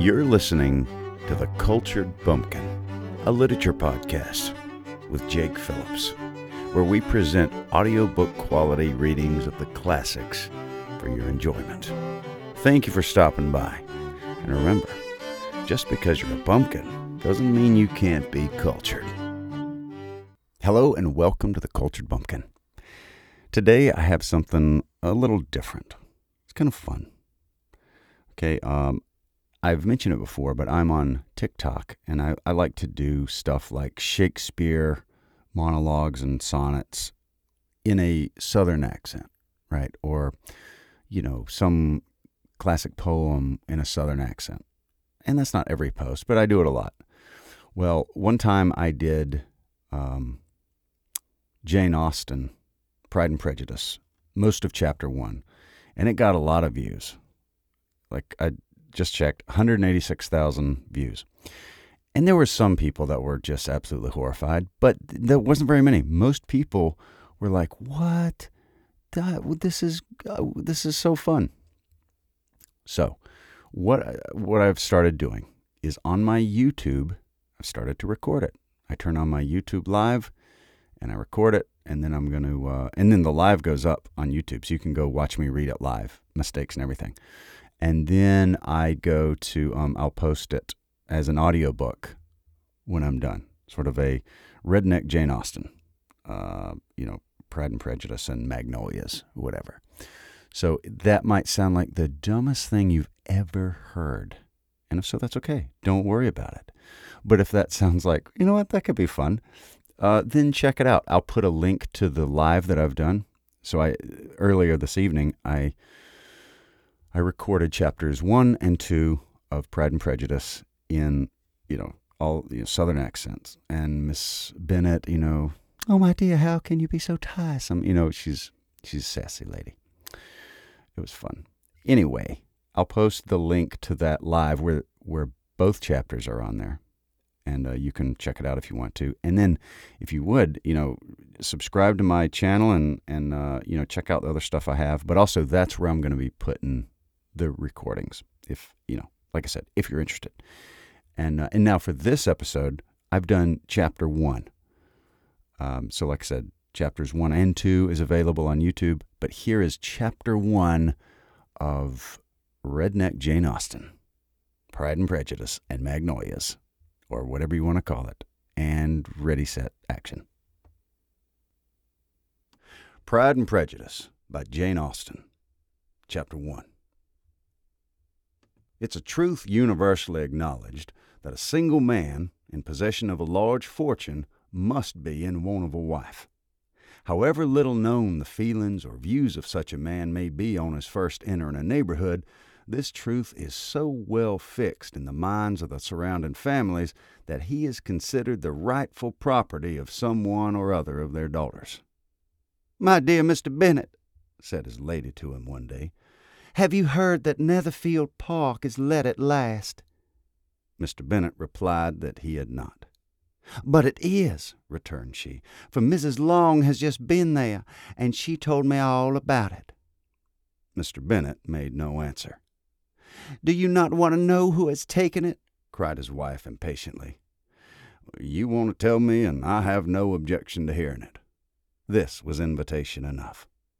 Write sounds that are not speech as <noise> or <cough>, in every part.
You're listening to The Cultured Bumpkin, a literature podcast with Jake Phillips, where we present audiobook quality readings of the classics for your enjoyment. Thank you for stopping by. And remember, just because you're a bumpkin doesn't mean you can't be cultured. Hello, and welcome to The Cultured Bumpkin. Today I have something a little different. It's kind of fun. Okay, um, I've mentioned it before, but I'm on TikTok and I, I like to do stuff like Shakespeare monologues and sonnets in a southern accent, right? Or, you know, some classic poem in a southern accent. And that's not every post, but I do it a lot. Well, one time I did um, Jane Austen, Pride and Prejudice, most of chapter one, and it got a lot of views. Like I just checked, 186,000 views. And there were some people that were just absolutely horrified, but there wasn't very many. Most people were like, "What? This is uh, this is so fun." So, what what I've started doing is on my YouTube, I've started to record it. I turn on my YouTube live and I record it, and then I'm going to, uh, and then the live goes up on YouTube, so you can go watch me read it live, mistakes and everything and then I go to um, I'll post it as an audiobook when I'm done, sort of a redneck Jane Austen, uh, you know, Pride and Prejudice and Magnolias, whatever. So that might sound like the dumbest thing you've ever heard. And if so, that's okay. Don't worry about it. But if that sounds like, you know what, that could be fun, uh, then check it out. I'll put a link to the live that I've done. So I earlier this evening, I I recorded chapters one and two of Pride and Prejudice in, you know, all you know, Southern accents. And Miss Bennet, you know, oh my dear, how can you be so tiresome? You know, she's she's a sassy lady. It was fun. Anyway, I'll post the link to that live where where both chapters are on there, and uh, you can check it out if you want to. And then, if you would, you know, subscribe to my channel and and uh, you know check out the other stuff I have. But also, that's where I'm going to be putting the recordings. If you know, like I said, if you're interested. And uh, and now for this episode, I've done chapter one. Um, so like I said, chapters one and two is available on YouTube. But here is chapter one of Redneck Jane Austen, Pride and Prejudice, and Magnolias, or whatever you want to call it. And ready, set, action. Pride and Prejudice by Jane Austen, Chapter 1. It's a truth universally acknowledged that a single man in possession of a large fortune must be in want of a wife. However little known the feelings or views of such a man may be on his first entering a neighborhood, this truth is so well fixed in the minds of the surrounding families that he is considered the rightful property of some one or other of their daughters. My dear Mr. Bennet, said his lady to him one day, have you heard that Netherfield Park is let at last? Mr. Bennet replied that he had not. But it is, returned she, for Mrs. Long has just been there, and she told me all about it. Mr. Bennet made no answer. Do you not want to know who has taken it? cried his wife impatiently. You want to tell me, and I have no objection to hearing it. This was invitation enough.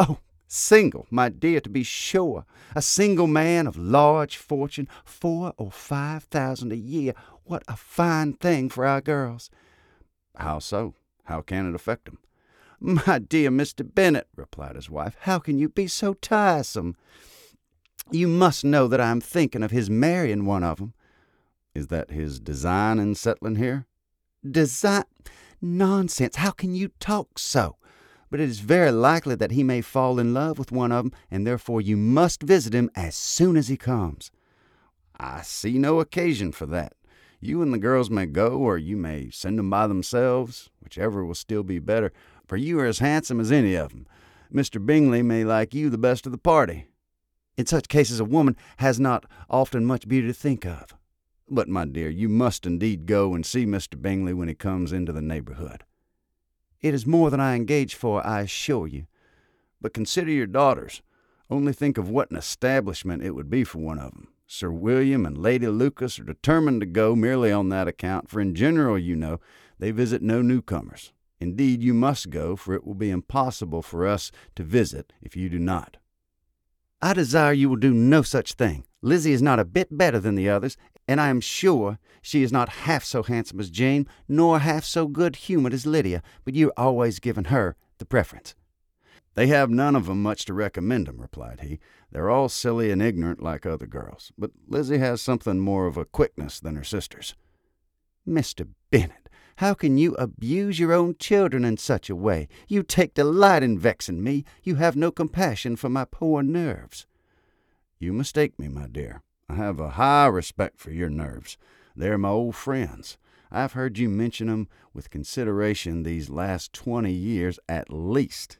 Oh, single, my dear, to be sure. A single man of large fortune, four or five thousand a year. What a fine thing for our girls. How so? How can it affect them? My dear Mr. Bennet, replied his wife, how can you be so tiresome? You must know that I am thinking of his marrying one of 'em. Is that his design in settling here? Design? Nonsense! How can you talk so? But it is very likely that he may fall in love with one of them, and therefore you must visit him as soon as he comes. I see no occasion for that. You and the girls may go, or you may send 'em by themselves, whichever will still be better, for you are as handsome as any of 'em. Mr. Bingley may like you the best of the party. In such cases, a woman has not often much beauty to think of. But, my dear, you must indeed go and see Mr. Bingley when he comes into the neighborhood. It is more than I engage for, I assure you. But consider your daughters. Only think of what an establishment it would be for one of 'em. Sir William and Lady Lucas are determined to go merely on that account, for in general, you know, they visit no newcomers. Indeed, you must go, for it will be impossible for us to visit if you do not. I desire you will do no such thing. Lizzie is not a bit better than the others, and I am sure she is not half so handsome as Jane, nor half so good humored as Lydia, but you are always giving her the preference. They have none of 'em much to recommend recommend 'em," replied he. They're all silly and ignorant like other girls, but Lizzie has something more of a quickness than her sisters. Mr. Bennet, how can you abuse your own children in such a way? You take delight in vexing me. You have no compassion for my poor nerves. You mistake me, my dear. I have a high respect for your nerves. They're my old friends. I've heard you mention 'em with consideration these last twenty years at least.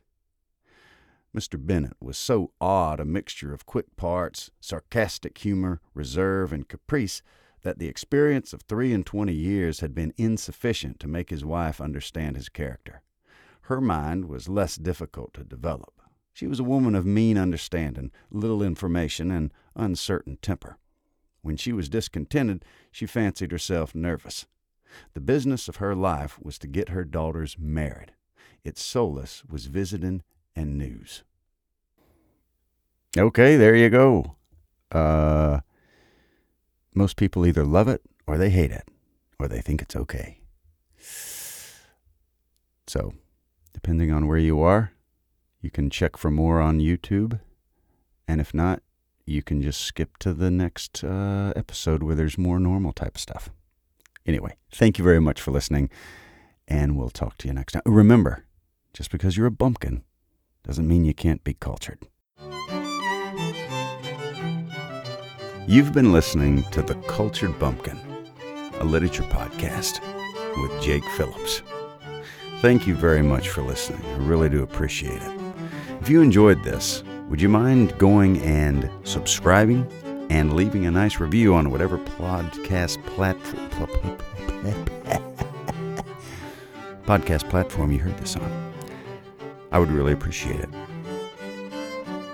Mr. Bennet was so odd a mixture of quick parts, sarcastic humor, reserve, and caprice that the experience of three and twenty years had been insufficient to make his wife understand his character. Her mind was less difficult to develop. She was a woman of mean understanding, little information, and uncertain temper. When she was discontented, she fancied herself nervous. The business of her life was to get her daughters married. Its solace was visiting and news. Okay, there you go. Uh, most people either love it or they hate it or they think it's okay. So, depending on where you are, you can check for more on YouTube. And if not, you can just skip to the next uh, episode where there's more normal type stuff. Anyway, thank you very much for listening, and we'll talk to you next time. Remember, just because you're a bumpkin doesn't mean you can't be cultured. You've been listening to The Cultured Bumpkin, a literature podcast with Jake Phillips. Thank you very much for listening. I really do appreciate it. If you enjoyed this, would you mind going and subscribing and leaving a nice review on whatever podcast platform <laughs> podcast platform you heard this on? I would really appreciate it.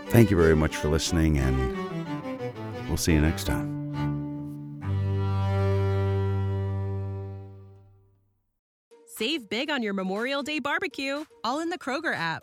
Thank you very much for listening, and we'll see you next time. Save big on your Memorial Day barbecue, all in the Kroger app.